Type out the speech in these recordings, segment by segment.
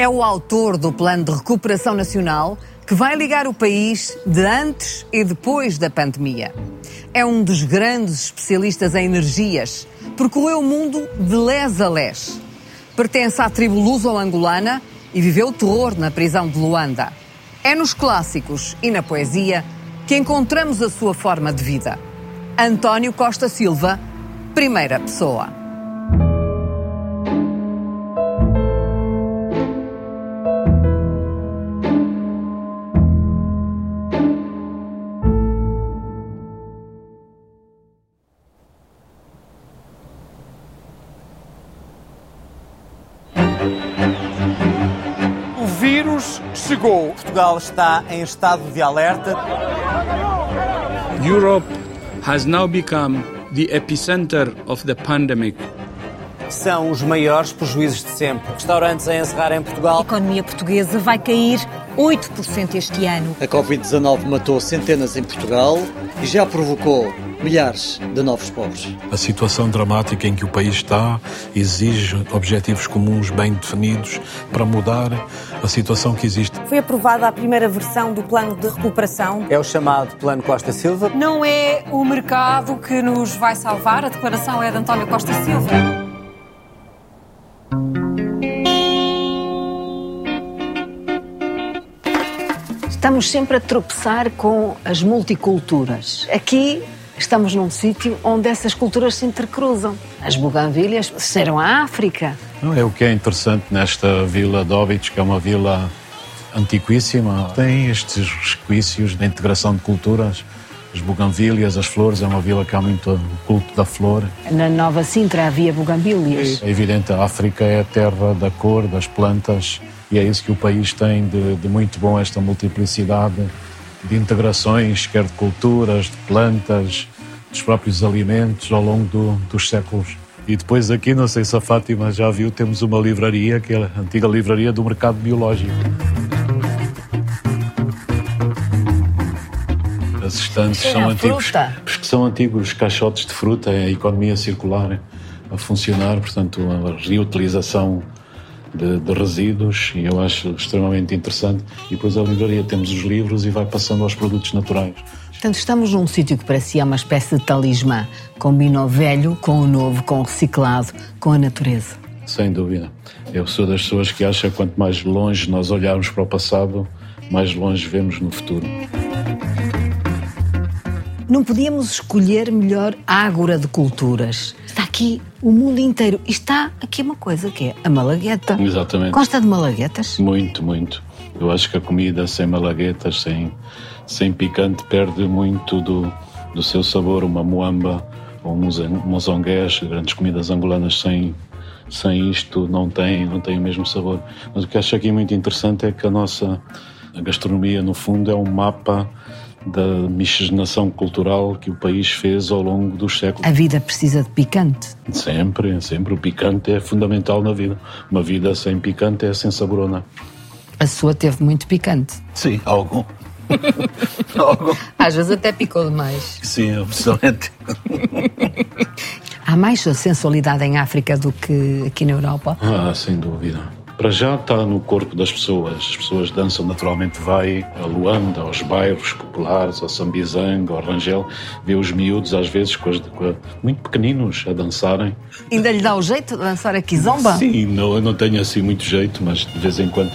É o autor do Plano de Recuperação Nacional que vai ligar o país de antes e depois da pandemia. É um dos grandes especialistas em energias, percorreu o mundo de les a les. Pertence à tribo luso-angolana e viveu terror na prisão de Luanda. É nos clássicos e na poesia que encontramos a sua forma de vida. António Costa Silva, primeira pessoa. Portugal está em estado de alerta. Europe has now become the epicenter of the pandemic. São os maiores prejuízos de sempre. Restaurantes a encerrar em A Portugal. economia portuguesa vai cair 8% este ano. A Covid-19 matou centenas em Portugal e já provocou milhares de novos pobres. A situação dramática em que o país está exige objetivos comuns bem definidos para mudar a situação que existe. Foi aprovada a primeira versão do plano de recuperação. É o chamado Plano Costa Silva. Não é o mercado que nos vai salvar, a declaração é de António Costa Silva. Estamos sempre a tropeçar com as multiculturas. Aqui estamos num sítio onde essas culturas se intercruzam. As buganvilhas serão a África. Não é o que é interessante nesta vila Óbidos, que é uma vila antiquíssima. Tem estes resquícios de integração de culturas. As buganvílias, as flores, é uma vila que há muito culto da flor. Na Nova Sintra havia buganvílias. É evidente, a África é a terra da cor, das plantas, e é isso que o país tem de, de muito bom, esta multiplicidade de integrações, quer de culturas, de plantas, dos próprios alimentos ao longo do- dos séculos. E depois aqui, não sei se a Fátima já viu, temos uma livraria, que é a antiga livraria do mercado biológico. As estantes são antigos, fruta. porque são antigos caixotes de fruta, é a economia circular a funcionar, portanto, a reutilização de, de resíduos, e eu acho extremamente interessante. E depois a livraria temos os livros e vai passando aos produtos naturais. Portanto, estamos num sítio que parecia uma espécie de talismã. Combina o velho com o novo, com o reciclado, com a natureza. Sem dúvida. Eu sou das pessoas que acham que quanto mais longe nós olharmos para o passado, mais longe vemos no futuro. Não podíamos escolher melhor ágora de culturas. Está aqui o mundo inteiro. E está aqui uma coisa que é a malagueta. Exatamente. Gosta de malaguetas? Muito, muito. Eu acho que a comida sem malaguetas, sem, sem picante, perde muito do, do seu sabor. Uma moamba ou um mozongués, grandes comidas angolanas sem, sem isto não tem, não tem o mesmo sabor. Mas o que acho aqui muito interessante é que a nossa a gastronomia, no fundo, é um mapa da miscigenação cultural que o país fez ao longo dos séculos. A vida precisa de picante. Sempre, sempre. O picante é fundamental na vida. Uma vida sem picante é sem saborona. A sua teve muito picante. Sim, algum. Às vezes até picou demais. Sim, absolutamente. Há mais sensualidade em África do que aqui na Europa? Ah, sem dúvida. Para já está no corpo das pessoas. As pessoas dançam naturalmente, vai a Luanda, aos bairros populares, ao Sambizanga, ao Rangel, vê os miúdos às vezes com as- com a- muito pequeninos a dançarem. Ainda lhe dá o jeito de dançar aqui zomba? Sim, não, eu não tenho assim muito jeito, mas de vez em quando.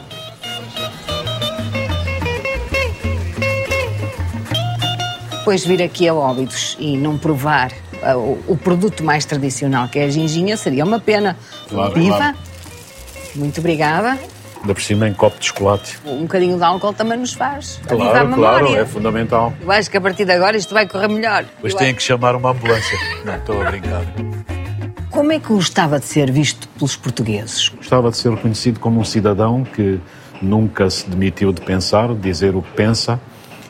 Depois vir aqui a Óbidos e não provar ah, o, o produto mais tradicional, que é a ginginha, seria uma pena. Claro, Viva! claro. Muito obrigada. Ainda por cima em copo de chocolate. Um bocadinho de álcool também nos faz. Claro, claro, é fundamental. Eu acho que a partir de agora isto vai correr melhor. Depois Eu têm que chamar uma ambulância. Não, estou a brincar. Como é que gostava de ser visto pelos portugueses? Gostava de ser reconhecido como um cidadão que nunca se demitiu de pensar, de dizer o que pensa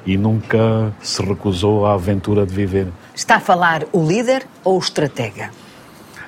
e nunca se recusou à aventura de viver. Está a falar o líder ou o estratega?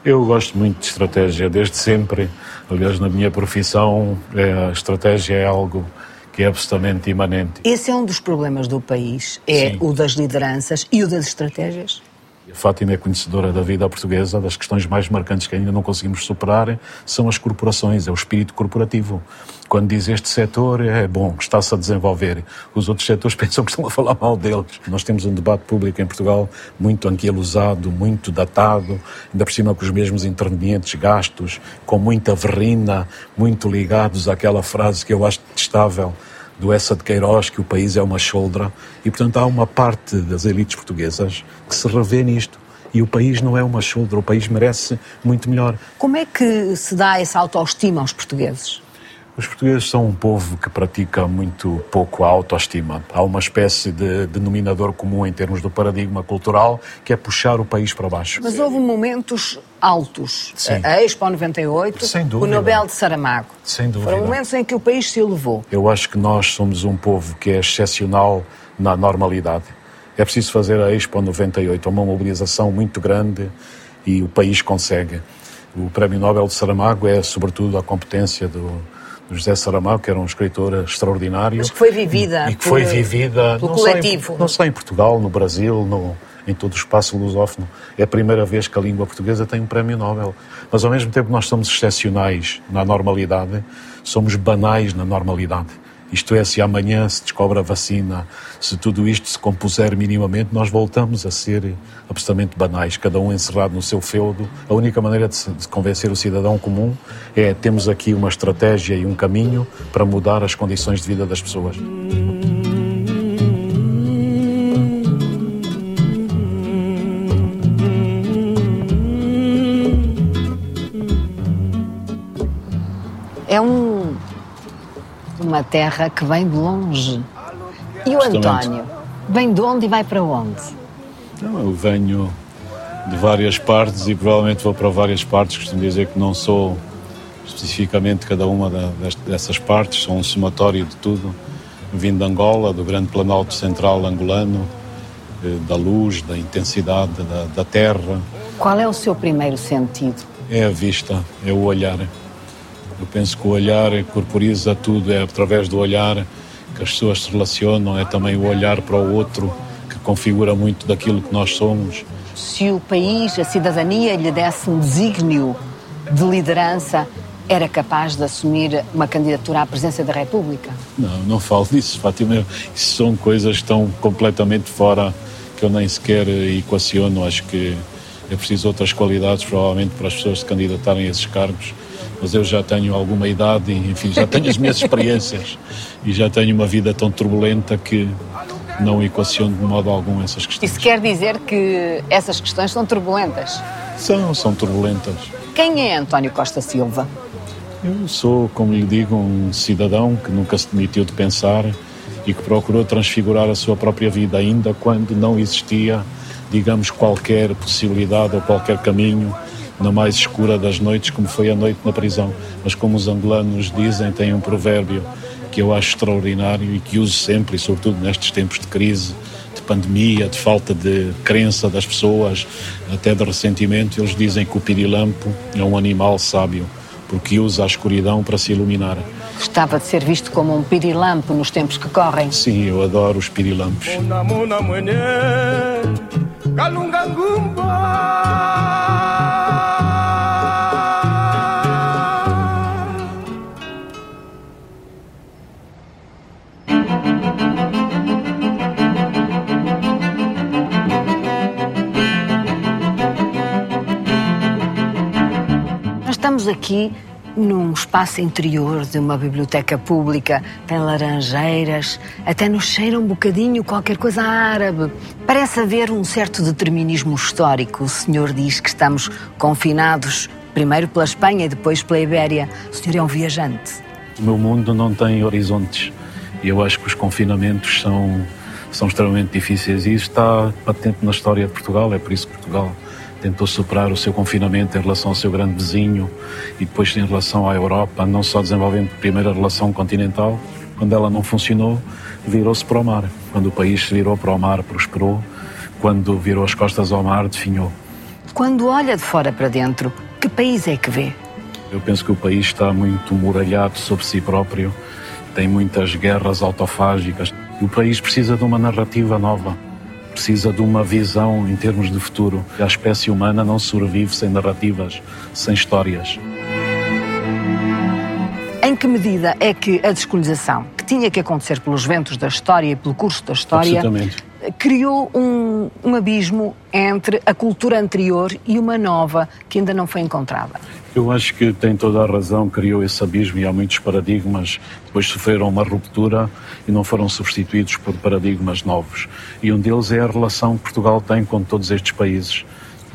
Eu gosto muito de estratégia desde sempre. Aliás, na minha profissão, é, a estratégia é algo que é absolutamente imanente. Esse é um dos problemas do país, é Sim. o das lideranças e o das estratégias. A Fátima é conhecedora da vida portuguesa, das questões mais marcantes que ainda não conseguimos superar são as corporações, é o espírito corporativo. Quando diz este setor é bom, está-se a desenvolver, os outros setores pensam que estão a falar mal deles. Nós temos um debate público em Portugal muito anquilosado, muito datado, ainda por cima com os mesmos intervenientes gastos, com muita verrina, muito ligados àquela frase que eu acho detestável, do Essa de Queiroz, que o país é uma choldra, e portanto há uma parte das elites portuguesas que se revê nisto. E o país não é uma choldra, o país merece muito melhor. Como é que se dá essa autoestima aos portugueses? Os portugueses são um povo que pratica muito pouco a autoestima. Há uma espécie de denominador comum em termos do paradigma cultural, que é puxar o país para baixo. Mas houve momentos altos. Sim. A Expo 98, Sem o. Nobel de Saramago. Sem dúvida. Foram momentos em que o país se elevou. Eu acho que nós somos um povo que é excepcional na normalidade. É preciso fazer a Expo 98, uma mobilização muito grande e o país consegue. O Prémio Nobel de Saramago é, sobretudo, a competência do José Saramago, que era um escritor extraordinário. Mas que foi vivida E que por- foi vivida pelo não só em- coletivo. não só em Portugal, no Brasil, no, em todo o espaço lusófono. É a primeira vez que a língua portuguesa tem um prémio Nobel. Mas ao mesmo tempo nós somos excepcionais na normalidade, somos banais na normalidade. Isto é, se amanhã se descobre a vacina, se tudo isto se compuser minimamente, nós voltamos a ser absolutamente banais, cada um encerrado no seu feudo. A única maneira de, se- de convencer o cidadão comum é temos aqui uma estratégia e um caminho para mudar as condições de vida das pessoas. É um, uma terra que vem de longe. E o Justamente. António? Vem de onde e vai para onde? Não, eu venho de várias partes e provavelmente vou para várias partes. Costumo dizer que não sou especificamente cada uma dessas partes, sou um somatório de tudo. Vindo de Angola, do grande planalto central angolano, eh, da luz, da intensidade da, da terra. Qual é o seu primeiro sentido? É a vista, é o olhar. Eu penso que o olhar corporiza tudo, é através do olhar que as pessoas se relacionam, é também o olhar para o outro que configura muito daquilo que nós somos. Se o país, a cidadania, lhe desse um desígnio de liderança, era capaz de assumir uma candidatura à presidência da República? Não, não falo disso, Fátima. Isso são coisas que estão completamente fora, que eu nem sequer equaciono. Acho que é preciso outras qualidades, provavelmente, para as pessoas se candidatarem a esses cargos. Mas eu já tenho alguma idade e, enfim, já tenho as minhas experiências e já tenho uma vida tão turbulenta que não equaciono de modo algum essas questões. Isso quer dizer que essas questões são turbulentas. São, são turbulentas. Quem é António Costa Silva? Eu sou, como lhe digo, um cidadão que nunca se demitiu de pensar e que procurou transfigurar a sua própria vida, ainda quando não existia, digamos, qualquer possibilidade ou qualquer caminho na mais escura das noites, como foi a noite na prisão. Mas como os angolanos dizem, tem um provérbio que eu acho extraordinário e que uso sempre, e sobretudo nestes tempos de crise, de pandemia, de falta de crença das pessoas, até de ressentimento, eles dizem que o pirilampo é um animal sábio, porque usa a escuridão para se iluminar. Gostava de ser visto como um pirilampo nos tempos que correm. Sim, eu adoro os pirilampos. Estamos aqui num espaço interior de uma biblioteca pública, tem laranjeiras, até nos cheira um bocadinho qualquer coisa árabe. Parece haver um certo determinismo histórico. O senhor diz que estamos confinados primeiro pela Espanha e depois pela Ibéria. O senhor é um viajante. O meu mundo não tem horizontes e eu acho que os confinamentos são, são extremamente difíceis e isso está patente na história de Portugal, é por isso que Portugal tentou superar o seu confinamento em relação ao seu grande vizinho e depois em relação à Europa, não só desenvolvendo primeiro a relação continental, quando ela não funcionou, virou-se para o mar. Quando o país se virou para o mar, prosperou, quando virou as costas ao mar, definhou. Quando olha de fora para dentro, que país é que vê? Eu penso que o país está muito muralhado sobre si próprio, tem muitas guerras autofágicas. O país precisa de uma narrativa nova. Precisa de uma visão em termos de futuro. A espécie humana não sobrevive sem narrativas, sem histórias. Em que medida é que a descolonização, que tinha que acontecer pelos ventos da história e pelo curso da história, criou um, um abismo entre a cultura anterior e uma nova que ainda não foi encontrada? Eu acho que tem toda a razão, criou esse abismo e há muitos paradigmas depois sofreram uma ruptura e não foram substituídos por paradigmas novos. E um deles é a relação que Portugal tem com todos estes países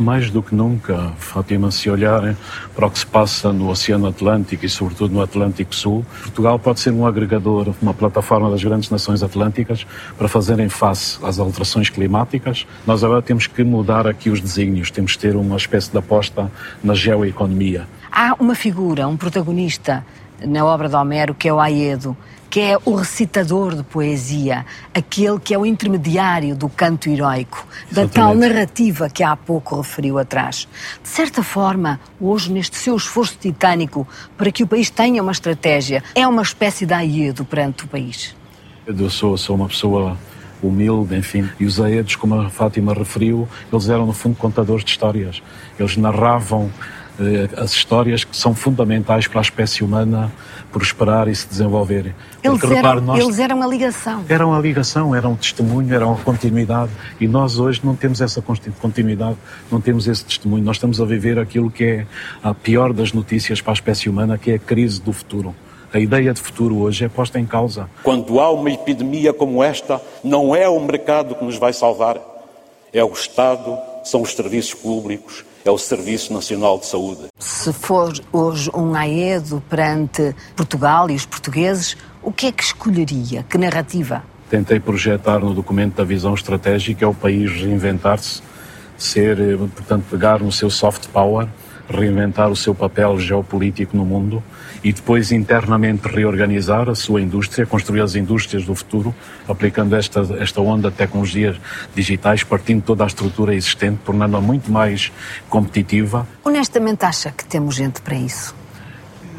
mais do que nunca, Fátima, se olharem para o que se passa no Oceano Atlântico e, sobretudo, no Atlântico Sul, Portugal pode ser um agregador, uma plataforma das grandes nações atlânticas para fazerem face às alterações climáticas. Nós agora temos que mudar aqui os desígnios, temos que ter uma espécie de aposta na geoeconomia. Há uma figura, um protagonista na obra de Homero que é o Aedo que é o recitador de poesia, aquele que é o intermediário do canto heroico, da Exatamente. tal narrativa que há pouco referiu atrás. De certa forma, hoje, neste seu esforço titânico para que o país tenha uma estratégia, é uma espécie de aedo perante o país. Eu sou, sou uma pessoa humilde, enfim. E os aedos, como a Fátima referiu, eles eram, no fundo, contadores de histórias. Eles narravam as histórias que são fundamentais para a espécie humana prosperar e se desenvolver. Eles, Porque, eram, repare, nós... eles eram a ligação. Eram a ligação, eram um testemunho, eram a continuidade. E nós hoje não temos essa continuidade, não temos esse testemunho. Nós estamos a viver aquilo que é a pior das notícias para a espécie humana, que é a crise do futuro. A ideia de futuro hoje é posta em causa. Quando há uma epidemia como esta, não é o mercado que nos vai salvar, é o Estado, são os serviços públicos, é o Serviço Nacional de Saúde. Se for hoje um aedo perante Portugal e os portugueses, o que é que escolheria? Que narrativa? Tentei projetar no documento da visão estratégica é o país reinventar-se, ser, eh, portanto, pegar no seu soft power, reinventar o seu papel geopolítico no mundo e depois internamente reorganizar a sua indústria, construir as indústrias do futuro, aplicando esta, esta onda de tecnologias digitais, partindo toda a estrutura existente, tornando-a muito mais competitiva. Honestamente, acha que temos gente para isso?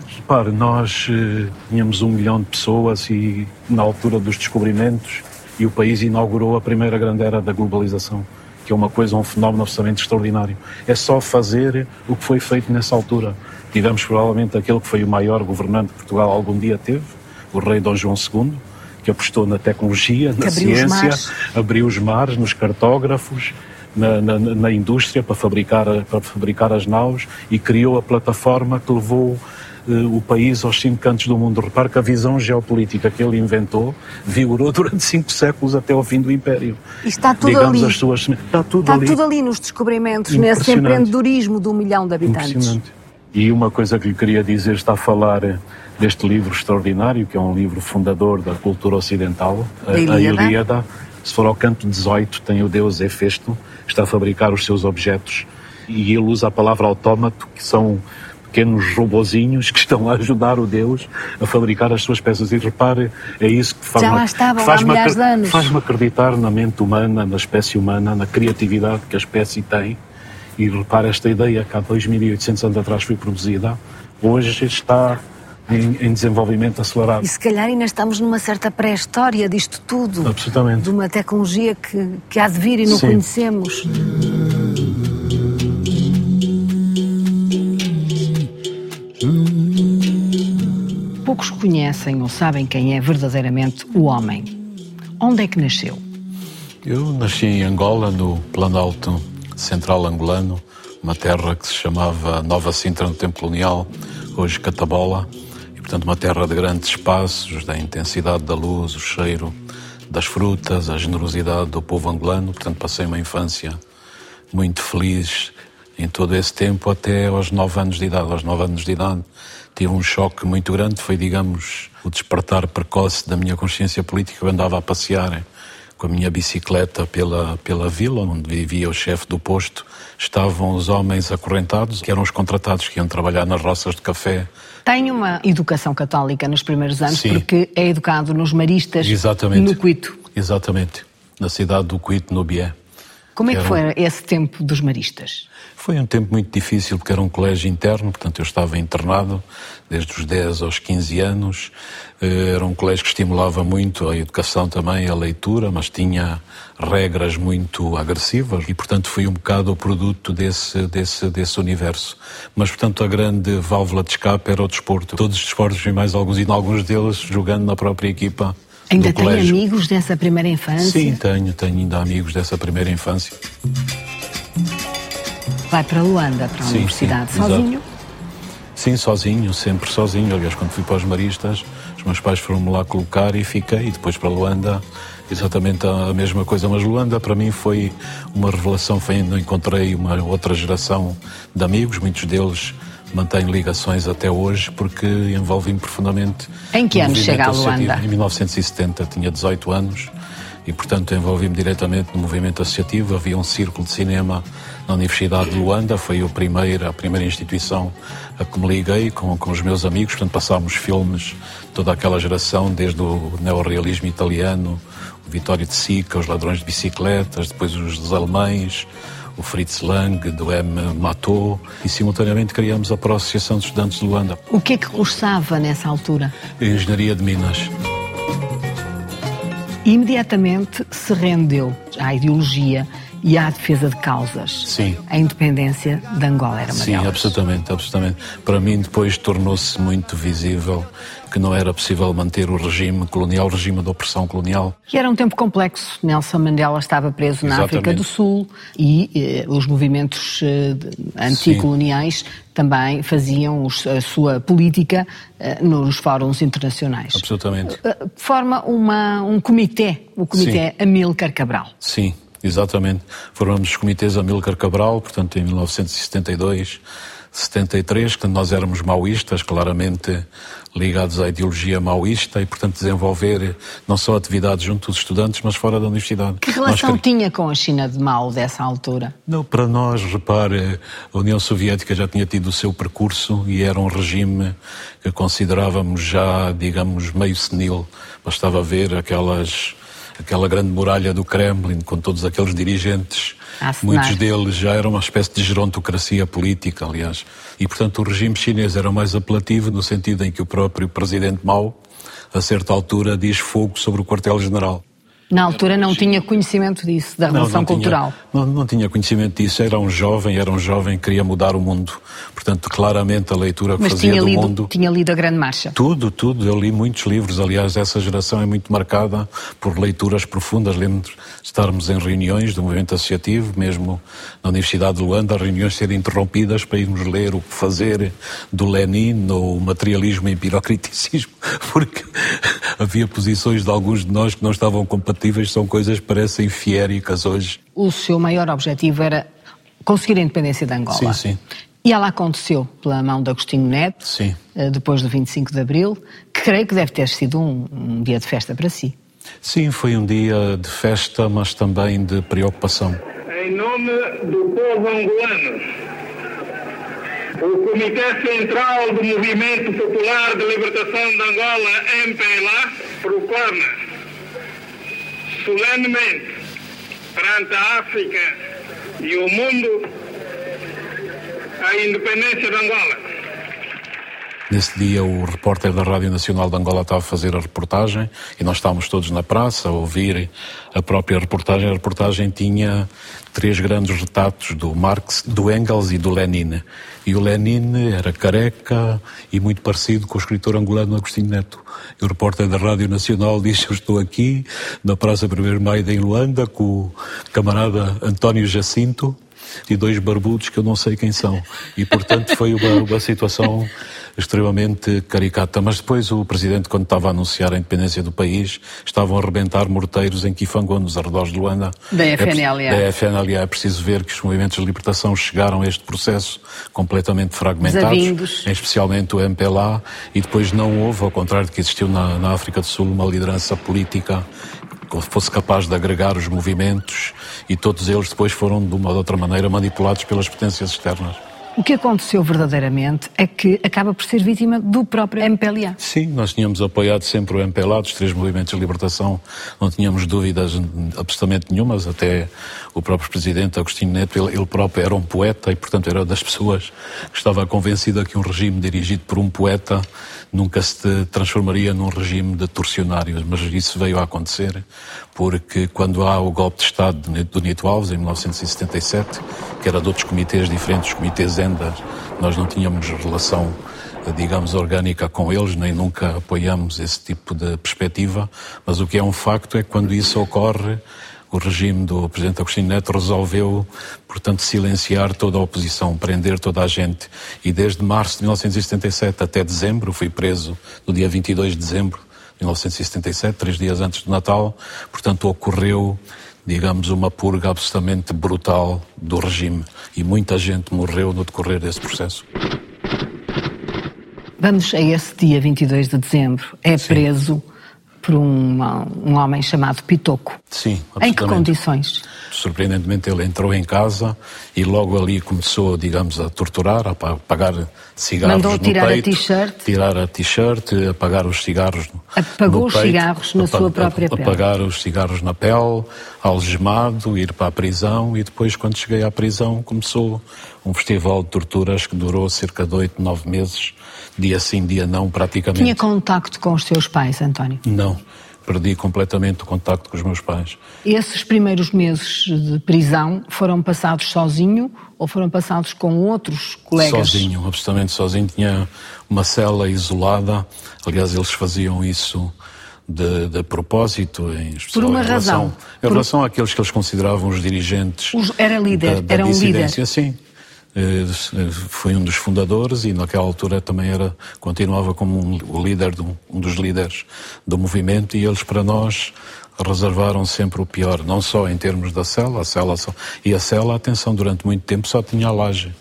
Repare, nós eh, tínhamos um milhão de pessoas e na altura dos descobrimentos e o país inaugurou a primeira grande era da globalização que é uma coisa, um fenómeno absolutamente extraordinário. É só fazer o que foi feito nessa altura. Tivemos provavelmente aquele que foi o maior governante que Portugal algum dia teve, o rei Dom João II, que apostou na tecnologia, na ciência, abriu os mares, nos cartógrafos, na, na, na, indústria para fabricar, para fabricar as naus e criou a plataforma que levou uh, o país aos cinco cantos do mundo. Repare que a visão geopolítica que ele inventou vigorou durante cinco séculos até ao fim do Império. E está tudo Digamos ali. As suas... Está tudo está ali. tudo ali nos descobrimentos, nesse empreendedorismo de um milhão de habitantes. E uma coisa que lhe queria dizer, está a falar deste livro extraordinário, que é um livro fundador da cultura ocidental, a Ilíada. A Ilíada. Se for ao canto 18, tem o deus Hefesto, está a fabricar os seus objetos e ele usa a palavra autómato, que são pequenos robozinhos que estão a ajudar o Deus a fabricar as suas peças. E repare, é isso que faz-me faz faz acreditar na mente humana, na espécie humana, na criatividade que a espécie tem. E repare esta ideia que há 2.800 anos atrás foi produzida, hoje está em, em, desenvolvimento acelerado. E se calhar ainda estamos numa certa pré-história disto tudo. Absolutamente. De uma tecnologia que, que há de vir e não Sim. conhecemos. Poucos conhecem ou sabem quem é verdadeiramente o homem. Onde é que nasceu? Eu nasci em Angola, no Planalto Central Angolano, uma terra que se chamava Nova Sintra no tempo colonial, hoje Catabola, e portanto uma terra de grandes espaços, da intensidade da luz, o cheiro das frutas, a generosidade do povo angolano. Portanto, passei uma infância muito feliz em todo esse tempo, até aos nove anos de idade. Aos nove anos de idade tive um choque muito grande, foi, digamos, o despertar precoce da minha consciência política. Eu andava a passear com a minha bicicleta pela, pela vila, onde vivia o chefe do posto. Estavam os homens acorrentados, que eram os contratados que iam trabalhar nas roças de café. Tem uma educação católica nos primeiros anos, Sim. porque é educado nos maristas Exatamente. no Cuito. Exatamente, na cidade do Cuito, no Bié. Como é que foi esse tempo dos maristas? Foi um tempo muito difícil porque era um colégio interno, portanto eu estava internado desde os 10 aos 15 anos. Eh, Era um colégio que estimulava muito a educação também, a leitura, mas tinha regras muito agressivas e, portanto, foi um bocado o produto desse, desse, desse universo. Mas, portanto, a grande válvula de escape era o desporto. Todos os desportos e mais alguns, e alguns deles jogando na própria equipa Ainda tem colégio. amigos dessa primeira infância? Sim, tenho, tenho ainda amigos dessa primeira infância. Vai para Luanda, para a Sim, universidade, sim, exato. sozinho? Sim, sozinho, sempre sozinho. Aliás, quando fui para os Maristas, os meus pais foram-me lá colocar e fiquei. E depois para Luanda, exatamente a mesma coisa. Mas Luanda, para mim, foi uma revelação. Foi ainda encontrei uma outra geração de amigos, muitos deles mantêm ligações até hoje, porque envolvi-me profundamente. Em que no ano chega a. Luanda? Em 1970, tinha 18 anos e, portanto, envolvi-me diretamente no movimento associativo. Havia um círculo de cinema na Universidade de Luanda, foi o primeiro, a primeira instituição a que me liguei com, com os meus amigos. Portanto, passámos filmes, toda aquela geração, desde o neorrealismo italiano, o Vittorio de Sica, os Ladrões de Bicicletas, depois os dos Alemães, o Fritz Lang, do M. Matot, e simultaneamente criamos a Associação de Estudantes de Luanda, O que é que cursava nessa altura? a Engenharia de Minas. Imediatamente se rendeu à ideologia e à defesa de causas. Sim. A independência de Angola era uma Sim, delas. absolutamente, absolutamente. Para mim depois tornou-se muito visível que não era possível manter o regime colonial, o regime de opressão colonial. Que era um tempo complexo. Nelson Mandela estava preso na Exatamente. África do Sul e eh, os movimentos eh, anticoloniais também faziam os- a sua política eh, nos fóruns internacionais. Absolutamente. Eh, Forma uma, um comitê, o Comitê Amílcar Cabral. Sim, exatamente. Formamos os comitês Amílcar Cabral, portanto, em 1972, 73, quando nós éramos maoístas, claramente ligados à ideologia maoísta e, portanto, desenvolver não só atividades junto dos estudantes, mas fora da universidade. Que relação tinha com a China de Mao dessa altura? Não, para nós, repare, a União Soviética já tinha tido o seu percurso e era um regime que considerávamos já, digamos, meio senil. Bastava ver aquelas, aquela grande muralha do Kremlin com todos aqueles dirigentes. Muitos deles já eram uma espécie de gerontocracia política, aliás. E, portanto, o regime chinês era mais apelativo no sentido em que o próprio presidente Mao, a certa altura, diz fogo sobre o quartel-general. Na altura não tinha conhecimento disso, da Revolução tinha- Cultural. não, não tinha conhecimento disso. Era um jovem, era um jovem que queria mudar o mundo. Portanto, claramente a leitura que Mas fazia tinha do lido, mundo. tinha lido a Grande Marcha. Tudo, tudo. Eu li muitos livros. Aliás, essa geração é muito marcada por leituras profundas. Lembro de estarmos em reuniões do movimento associativo, mesmo na Universidade de Luanda, reuniões serem interrompidas para irmos ler o que fazer do Lenin ou o materialismo e pirocriticismo, porque havia posições de alguns de nós que não estavam compatíveis. São coisas que parecem fiéricas hoje. O seu maior objetivo era conseguir a independência de Angola. Sim, sim. E ela aconteceu pela mão de Agostinho Neto, Sim. eh, depois do 25 de Abril, que creio que deve ter sido um, um dia de festa para si. Sim, foi um dia de festa, mas também de preocupação. Em nome do povo angolano, o Comitê Central do Movimento Popular de Libertação de Angola, MPLA, proclama solenemente perante a África e o mundo a independência de Angola. Nesse dia, o repórter da Rádio Nacional de Angola estava a fazer a reportagem e nós estávamos todos na praça a ouvir a própria reportagem. A reportagem tinha três grandes retratos do Marx, do Engels e do Lenin. E o Lenin era careca e muito parecido com o escritor angolano Agostinho Neto. E o repórter da Rádio Nacional disse: Eu estou aqui na Praça 1 Maio em Luanda com o camarada António Jacinto e dois barbudos que eu não sei quem são. E, portanto, foi uma, uma situação extremamente caricata. Mas depois o Presidente, quando estava a anunciar a independência do país, estavam a arrebentar morteiros em Kifangon, nos arredores de Luanda. Da É FNLA. Da FNLA. É preciso ver que os movimentos de libertação chegaram a este processo completamente fragmentados, especialmente o MPLA, e depois não houve, ao contrário do que existiu na, na África do Sul, uma liderança política que fosse capaz de agregar os movimentos e todos eles depois foram, de uma ou de outra maneira, manipulados pelas potências externas. O que aconteceu verdadeiramente é que acaba por ser vítima do próprio MPLA. Sim, nós tínhamos apoiado sempre o MPLA, dos três movimentos de libertação, não tínhamos dúvidas absolutamente nenhumas, até o próprio presidente Agostinho Neto, ele, ele próprio era um poeta e, portanto, era das pessoas que estava convencida que um regime dirigido por um poeta nunca se transformaria num regime de torcionários, mas isso veio a acontecer porque quando há o golpe de Estado do Nito Alves, em 1977, que era de outros comitês diferentes, os comitês Endas, nós não tínhamos relação digamos, orgânica com eles, nem nunca apoiamos esse tipo de perspectiva, mas o que é um facto é que quando isso ocorre, o regime do Presidente Agostinho Neto resolveu, portanto, silenciar toda a oposição, prender toda a gente. E desde março de 1977 até dezembro, fui preso no dia 22 de dezembro de 1977, três dias antes do Natal, portanto, ocorreu digamos, uma purga absolutamente brutal do regime. E muita gente morreu no decorrer desse processo. Vamos a esse dia 22 de dezembro. É Sim. preso por uma, um homem chamado Pitoco. Sim, absolutamente. Em que condições? Surpreendentemente ele entrou em casa e logo ali começou, digamos, a torturar, a apagar cigarros Mandou no tirar peito, a t-shirt. Tirar a t-shirt, apagar os cigarros no, Apagou no os peito, cigarros na sua própria pele. Apagar os cigarros na pele, algemado, ir para a prisão e depois quando cheguei à prisão começou um festival de torturas que durou cerca de oito, nove meses dia sim, dia não, praticamente. Tinha contacto com os seus pais, António? Não, perdi completamente o contacto com os meus pais. Esses primeiros meses de prisão foram passados sozinho ou foram passados com outros colegas? Sozinho, absolutamente sozinho. Tinha uma cela isolada, aliás, eles faziam isso. De, de, propósito, em Por uma em relação, razão. Em Por... relação àqueles que eles consideravam os dirigentes. Os, era líder, da, da era um líder. Sim, foi um dos fundadores e naquela altura também era continuava como um, o líder um, um dos líderes do movimento e eles para nós reservaram sempre o pior, não só em termos da cela, a cela só, e a cela, atenção, durante muito tempo só tinha a laje,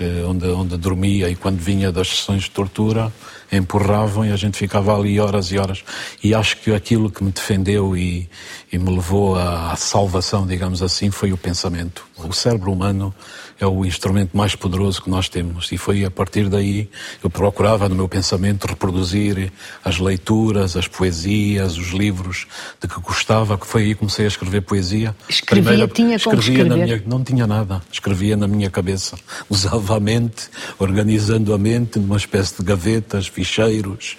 eh, onde, onde dormia e quando vinha das sessões de tortura empurravam e a gente ficava ali horas e horas. E acho que aquilo que me defendeu e, e me levou à salvação, digamos assim, foi o pensamento. O cérebro humano é o instrumento mais poderoso que nós temos. E foi a partir daí eu procurava no meu pensamento reproduzir as leituras, as poesias, os livros de que gostava, que foi aí que comecei a escrever poesia. Escrevia, Primeira, tinha como escrevia escrever? Na minha, não tinha nada, escrevia na minha cabeça. Usava a mente, organizando a mente numa espécie de gavetas, ficheiros,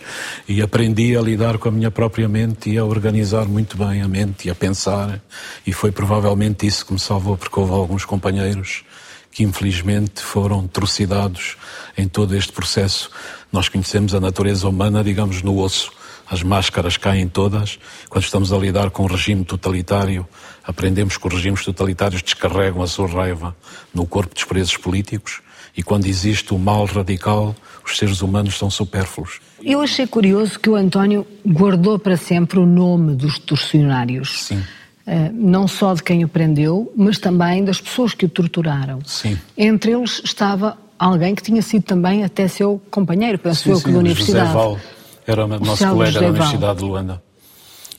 e aprendi a lidar com a minha própria mente e a organizar muito bem a mente e a pensar. E foi provavelmente isso que me salvou, porque houve alguns companheiros que infelizmente foram trucidados em todo este processo. Nós conhecemos a natureza humana, digamos, no osso. As máscaras caem todas. Quando estamos a lidar com um regime totalitário, aprendemos que os regimes totalitários descarregam a sua raiva no corpo dos presos políticos e quando existe o mal radical, os seres humanos são supérfluos. Eu achei curioso que o António guardou para sempre o nome dos torcionários. Sim. Uh, não só de quem o prendeu, mas também das pessoas que o torturaram. Sim. Entre eles estava alguém que tinha sido também até seu companheiro, penso sim, eu, sim, da universidade. José Val era o nosso colega José da. Universidade de Luanda.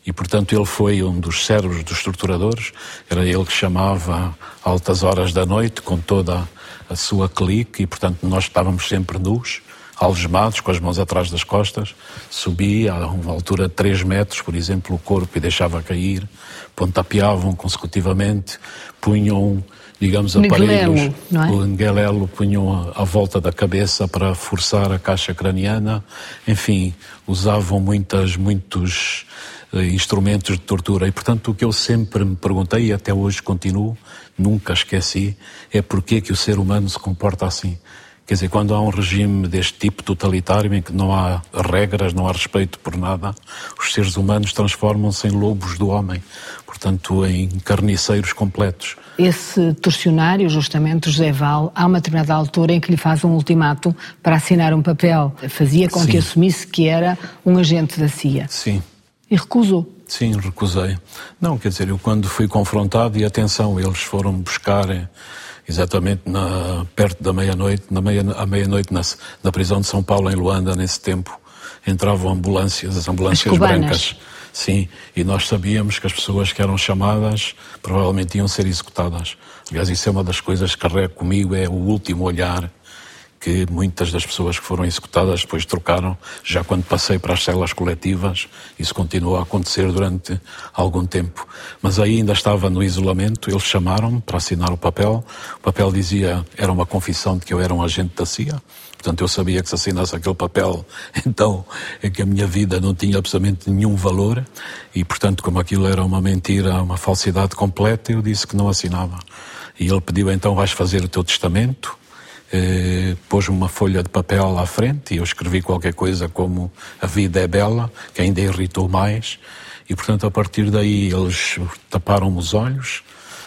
E, portanto, ele foi um dos cérebros dos torturadores. Era ele que chamava altas horas da noite, com toda a sua clique, e, portanto, nós estávamos sempre nus, algemados, com as mãos atrás das costas. Subia a uma altura de 3 metros, por exemplo, o corpo e deixava cair. Pontapeavam consecutivamente, punham, digamos, aparelhos. é? O Ngelelo punham à volta da cabeça para forçar a caixa craniana. Enfim, usavam muitas, muitos eh, instrumentos de tortura. E, portanto, o que eu sempre me perguntei, e até hoje continuo, nunca esqueci, é porquê que o ser humano se comporta assim. Quer dizer, quando há um regime deste tipo totalitário em que não há regras, não há respeito por nada, os seres humanos transformam-se em lobos do homem, portanto, em carniceiros completos. Esse torcionário, justamente, José Val, há uma determinada altura em que lhe faz um ultimato para assinar um papel. Fazia com Sim. que assumisse que era um agente da CIA. Sim. E recusou. Sim, recusei. Não, quer dizer, eu quando fui confrontado, e atenção, eles foram buscar exatamente na, perto da meia-noite, na meia, à meia-noite na, na prisão de São Paulo, em Luanda, nesse tempo, entravam ambulâncias, as ambulâncias As brancas. Sim, e nós sabíamos que as pessoas que eram chamadas provavelmente iam ser executadas. Aliás, isso é uma das coisas que carrego comigo, é o último olhar que muitas das pessoas que foram executadas depois trocaram, já quando passei para as células coletivas, isso continuou a acontecer durante algum tempo. Mas aí ainda estava no isolamento, eles chamaram-me para assinar o papel. O papel dizia, era uma confissão de que eu era um agente da CIA, Portanto, eu sabia que se assinasse aquele papel, então é que a minha vida não tinha absolutamente nenhum valor e, portanto, como aquilo era uma mentira, uma falsidade completa, eu disse que não assinava. E ele pediu então, vais fazer o teu testamento, eh, pôs-me uma folha de papel à frente e eu escrevi qualquer coisa como a vida é bela, que ainda irritou mais. E, portanto, a partir daí eles taparam-me os olhos,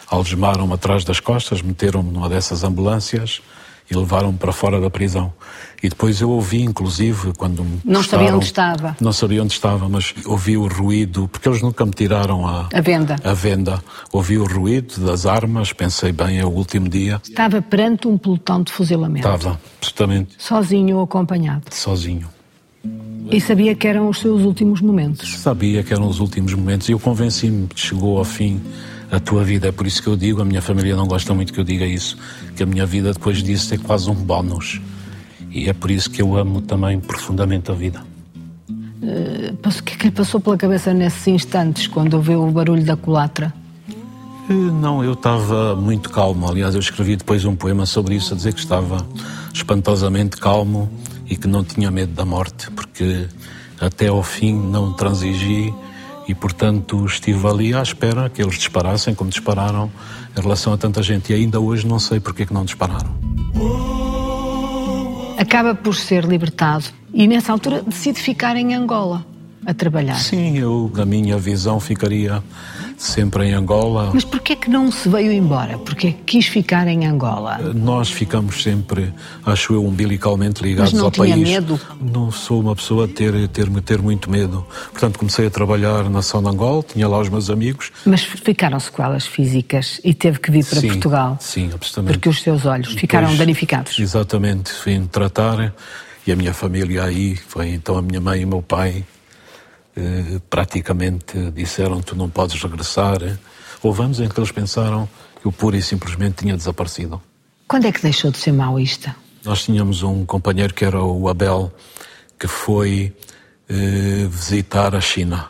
algemaram-me atrás das costas, meteram-me numa dessas ambulâncias e levaram-me para fora da prisão. E depois eu ouvi, inclusive, quando me Não sabia onde estava. Não sabia onde estava, mas ouvi o ruído, porque eles nunca me tiraram a, a venda. A venda. Ouvi o ruído das armas, pensei bem, é o último dia. Estava perante um pelotão de fuzilamento. Estava, absolutamente. Sozinho ou acompanhado? Sozinho. E sabia que eram os seus últimos momentos? Sabia que eram os últimos momentos e eu convenci-me que chegou ao fim a tua vida. É por isso que eu digo, a minha família não gosta muito que eu diga isso, que a minha vida depois disso é quase um bónus. E é por isso que eu amo também profundamente a vida. Uh, o que é que lhe passou pela cabeça nesses instantes, quando ouviu o barulho da culatra? Uh, não, eu estava muito calmo. Aliás, eu escrevi depois um poema sobre isso, a dizer que estava espantosamente calmo e que não tinha medo da morte, porque até ao fim não transigi e, portanto, estive ali à espera que eles disparassem como dispararam em relação a tanta gente. E ainda hoje não sei porque é que não dispararam. Acaba por ser libertado e, nessa altura, decide ficar em Angola a trabalhar. Sim, eu, na minha visão, ficaria sempre em Angola. Mas porquê que não se veio embora? Porquê que quis ficar em Angola? Nós ficamos sempre, acho eu, umbilicalmente ligados Mas não ao tinha país. medo? Não sou uma pessoa a ter, ter, ter muito medo. Portanto, comecei a trabalhar na São Angola, tinha lá os meus amigos. Mas ficaram sequelas físicas e teve que vir para sim, Portugal? Sim, absolutamente. Porque os seus olhos ficaram Depois, danificados? Exatamente, vim tratar e a minha família aí, foi então a minha mãe e o meu pai, praticamente disseram tu não podes regressar. Houve anos em que eles pensaram que eu pura e simplesmente tinha desaparecido. Quando é que deixou de ser maoísta? Nós tínhamos um companheiro que era o Abel, que foi eh, visitar a China.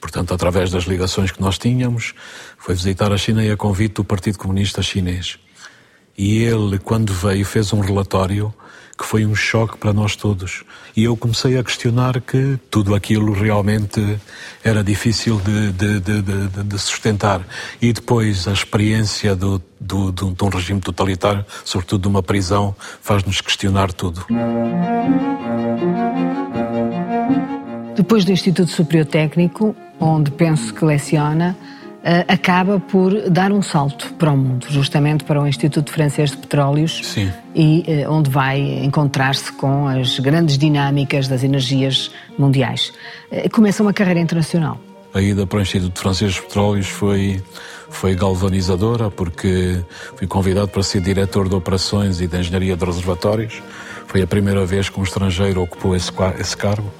Portanto, através das ligações que nós tínhamos, foi visitar a China e a convite do Partido Comunista Chinês. E ele, quando veio, fez um relatório que foi um choque para nós todos. E eu comecei a questionar que tudo aquilo realmente era difícil de, de, de, de sustentar. E depois a experiência do, do, do, de um regime totalitário, sobretudo de uma prisão, faz-nos questionar tudo. Depois do Instituto Superior Técnico, onde penso que leciona, acaba por dar um salto para o mundo, justamente para o Instituto Francês de Petróleos, Sim. e uh, onde vai encontrar-se com as grandes dinâmicas das energias mundiais. Uh, começa uma carreira internacional. A ida para o Instituto Francês de Petróleos foi, foi galvanizadora, porque fui convidado para ser diretor de operações e de engenharia de reservatórios. Foi a primeira vez que um estrangeiro ocupou esse, esse cargo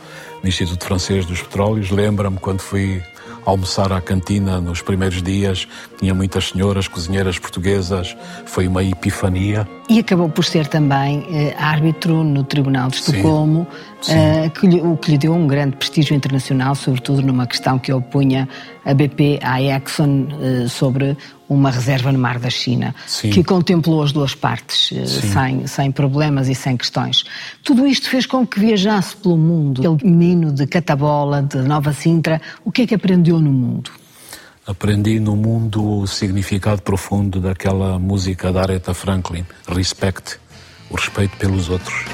no Instituto Francês dos Petróleos. Lembra-me quando fui almoçar à cantina nos primeiros dias, tinha muitas senhoras cozinheiras portuguesas, foi uma epifania. E acabou por ser também eh, árbitro no Tribunal de Estocolmo, eh, que lhe, o que lhe deu um grande prestígio internacional, sobretudo numa questão que opunha a BP à Exxon eh, sobre uma reserva no mar da China, Sim. que contemplou as duas partes eh, sem, sem problemas e sem questões. Tudo isto fez com que viajasse pelo mundo. Aquele menino de Catabola, de Nova Sintra, o que é que aprendeu no mundo? Aprendi no mundo o significado profundo daquela música da Aretha Franklin, Respect, o respeito pelos outros.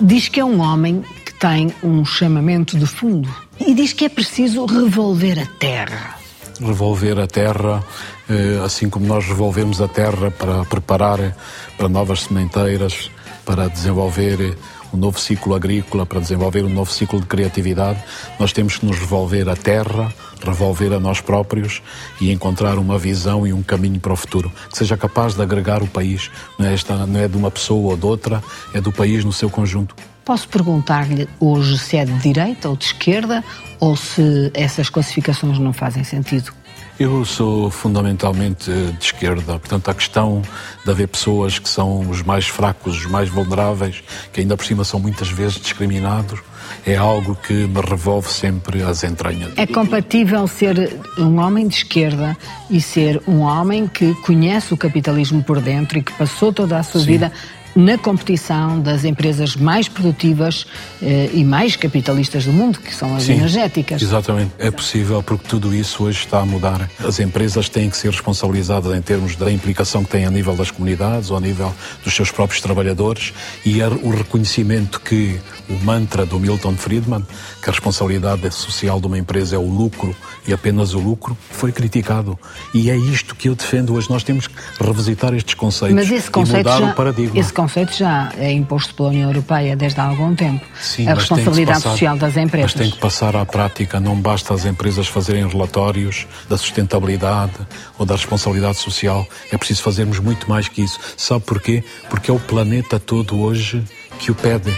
Diz que é um homem que tem um chamamento de fundo e diz que é preciso revolver a terra. Revolver a terra, eh, assim como nós revolvemos a terra para preparar para novas sementeiras, para desenvolver um novo ciclo agrícola, para desenvolver um novo ciclo de criatividade, nós temos que nos revolver a terra, revolver a nós próprios e encontrar uma visão e um caminho para o futuro que seja capaz de agregar o país. Não é, esta, não é de uma pessoa ou de outra, é do país no seu conjunto. Posso perguntar-lhe hoje se é de direita ou de esquerda ou se essas classificações não fazem sentido? Eu sou fundamentalmente de esquerda, portanto, a questão de haver pessoas que são os mais fracos, os mais vulneráveis, que ainda por cima são muitas vezes discriminados, é algo que me revolve sempre as entranhas. É compatível ser um homem de esquerda e ser um homem que conhece o capitalismo por dentro e que passou toda a sua Sim. vida na competição das empresas mais produtivas eh, e mais capitalistas do mundo, que são as Sim, energéticas. Exatamente. É possível porque tudo isso hoje está a mudar. As empresas têm que ser responsabilizadas em termos da implicação que têm a nível das comunidades ou a nível dos seus próprios trabalhadores e o reconhecimento que o mantra do Milton Friedman, que a responsabilidade social de uma empresa é o lucro e apenas o lucro, foi criticado. E é isto que eu defendo hoje. Nós temos que revisitar estes conceitos mas esse conceito e mudar já, o paradigma. Esse conceito já é imposto pela União Europeia desde há algum tempo. Sim, a responsabilidade passar, social das empresas. Mas tem que passar à prática. Não basta as empresas fazerem relatórios da sustentabilidade ou da responsabilidade social. É preciso fazermos muito mais que isso. Sabe porquê? Porque é o planeta todo hoje que o pede.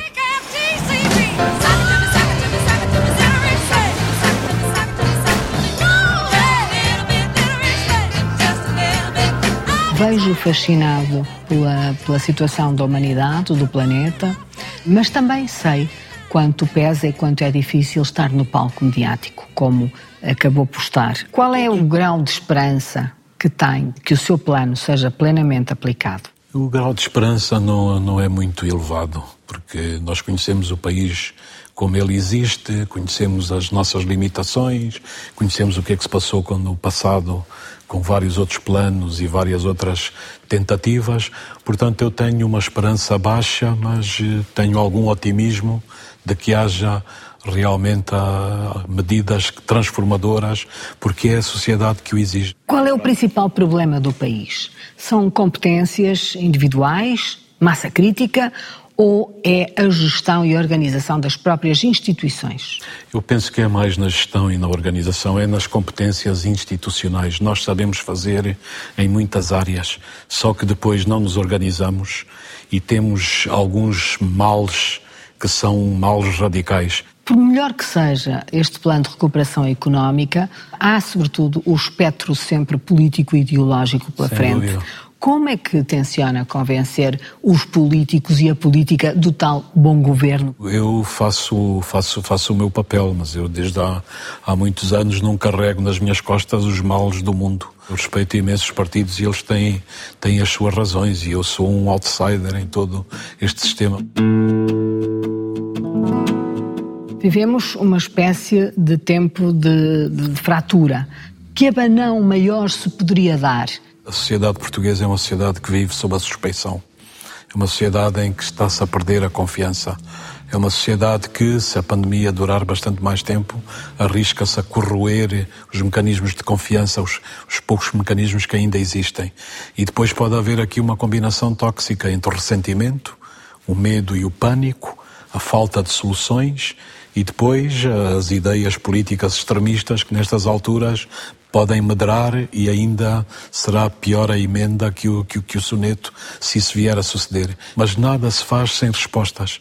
Vejo fascinado pela, pela situação da humanidade, do planeta, mas também sei quanto pesa e quanto é difícil estar no palco mediático, como acabou por estar. Qual é o grau de esperança que tem que o seu plano seja plenamente aplicado? O grau de esperança não, não é muito elevado, porque nós conhecemos o país como ele existe, conhecemos as nossas limitações, conhecemos o que é que se passou no passado com vários outros planos e várias outras tentativas. Portanto, eu tenho uma esperança baixa, mas eh, tenho algum otimismo de que haja realmente ah, medidas transformadoras, porque é a sociedade que o exige. Qual é o principal problema do país? São competências individuais, massa crítica ou é a gestão e a organização das próprias instituições? Eu penso que é mais na gestão e na organização, é nas competências institucionais. Nós sabemos fazer em muitas áreas, só que depois não nos organizamos e temos alguns males que são males radicais. Por melhor que seja este plano de recuperação económica, há sobretudo o espectro sempre político e ideológico pela Sem frente. Dúvida como é que tenciona convencer os políticos e a política do tal bom governo? Eu faço, faço, faço o meu papel, mas eu desde há, há muitos anos não carrego nas minhas costas os males do mundo. Eu respeito imensos partidos e eles têm, têm as suas razões e eu sou um outsider em todo este sistema. Vivemos uma espécie de tempo de, de, de fratura. Que abanão maior se poderia dar a sociedade portuguesa é uma sociedade que vive sob a suspeição. É uma sociedade em que está-se a perder a confiança. É uma sociedade que, se a pandemia durar bastante mais tempo, arrisca-se a corroer os mecanismos de confiança, os, os, poucos mecanismos que ainda existem. E depois pode haver aqui uma combinação tóxica entre o ressentimento, o medo e o pânico, a falta de soluções e depois as ideias políticas extremistas que nestas alturas podem medrar e ainda será pior a emenda que o, que, que o soneto se isso vier a suceder. Mas nada se faz sem respostas.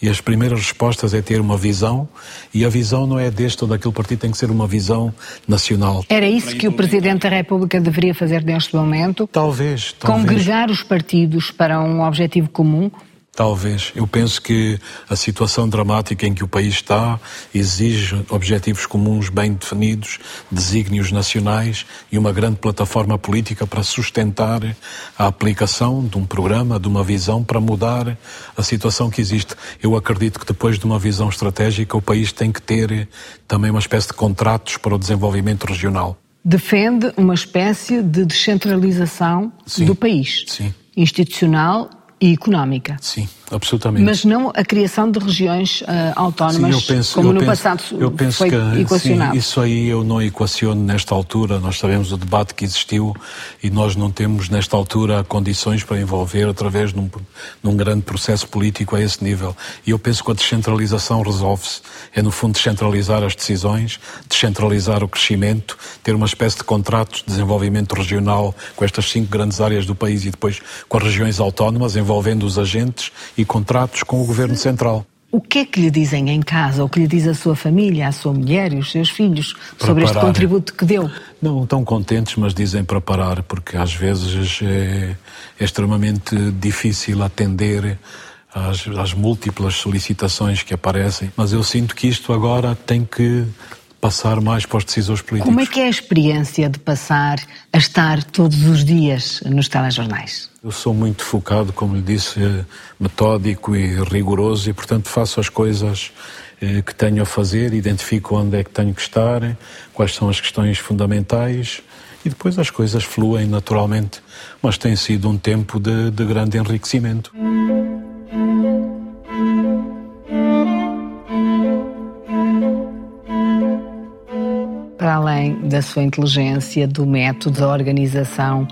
E as primeiras respostas é ter uma visão, e a visão não é deste ou daquele partido, tem que ser uma visão nacional. Era isso que o Presidente da República deveria fazer neste momento? Talvez. talvez. Congregar os partidos para um objetivo comum? Talvez. Eu penso que a situação dramática em que o país está exige objetivos comuns bem definidos, desígnios nacionais e uma grande plataforma política para sustentar a aplicação de um programa, de uma visão para mudar a situação que existe. Eu acredito que depois de uma visão estratégica o país tem que ter também uma espécie de contratos para o desenvolvimento regional. Defende uma espécie de descentralização sim, do país. Sim. Institucional e económica. Sim, absolutamente. Mas não a criação de regiões uh, autónomas, sim, penso, como no penso, passado eu penso foi que, equacionado. Sim, isso aí eu não equaciono nesta altura. Nós sabemos o debate que existiu e nós não temos nesta altura condições para envolver através de um, grande processo político a esse nível. E eu penso que a descentralização resolve-se. É no fundo descentralizar as decisões, descentralizar o crescimento, ter uma espécie de contratos de desenvolvimento regional com estas cinco grandes áreas do país e depois com as regiões autónomas, envolvendo os agentes e contratos com o Governo Central. O que é que lhe dizem em casa, ou que lhe diz a sua família, a sua mulher e os seus filhos sobre este contributo que deu? Não, estão contentes, mas dizem para parar, porque às vezes é, é extremamente difícil atender às, às múltiplas solicitações que aparecem. Mas eu sinto que isto agora tem que passar mais para os decisores políticos. Como é que é a experiência de passar a estar todos os dias nos telejornais? Eu sou muito focado, como lhe disse, metódico e rigoroso e, portanto, faço as coisas eh, que tenho a fazer, identifico onde é que tenho que estar, quais são as questões fundamentais e depois as coisas fluem naturalmente. Mas tem sido um tempo de, de grande enriquecimento. Para além da sua inteligência, do método, da organização,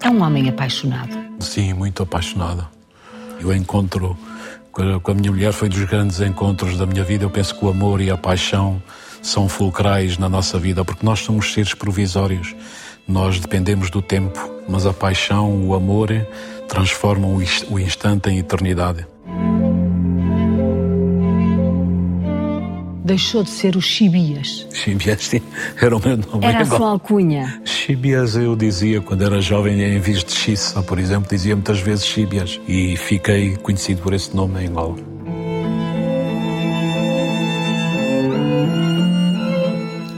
é um homem apaixonado. Sim, muito apaixonado. O encontro com a minha mulher foi dos grandes encontros da minha vida. Eu penso que o amor e a paixão são fulcrais na nossa vida, porque nós somos seres provisórios. Nós dependemos do tempo, mas a paixão, o amor transformam o instante em eternidade. Deixou de ser o Chibias. Chibias, sim, era o meu nome. Era a sua alcunha. Chibias eu dizia quando era jovem, em vez de Xissa, por exemplo, dizia muitas vezes Chibias. E fiquei conhecido por esse nome em Angola.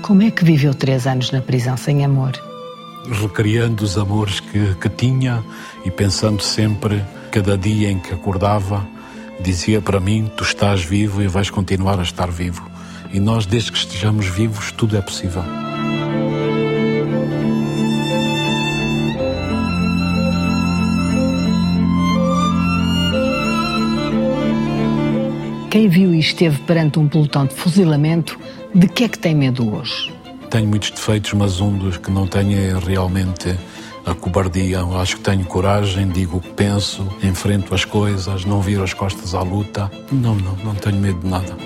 Como é que viveu três anos na prisão sem amor? Recriando os amores que, que tinha e pensando sempre, cada dia em que acordava, dizia para mim: Tu estás vivo e vais continuar a estar vivo. E nós, desde que estejamos vivos, tudo é possível. Quem viu e esteve perante um pelotão de fuzilamento, de que é que tem medo hoje? Tenho muitos defeitos, mas um dos que não tenho é realmente a cobardia. Acho que tenho coragem, digo o que penso, enfrento as coisas, não viro as costas à luta. Não, não, não tenho medo de nada.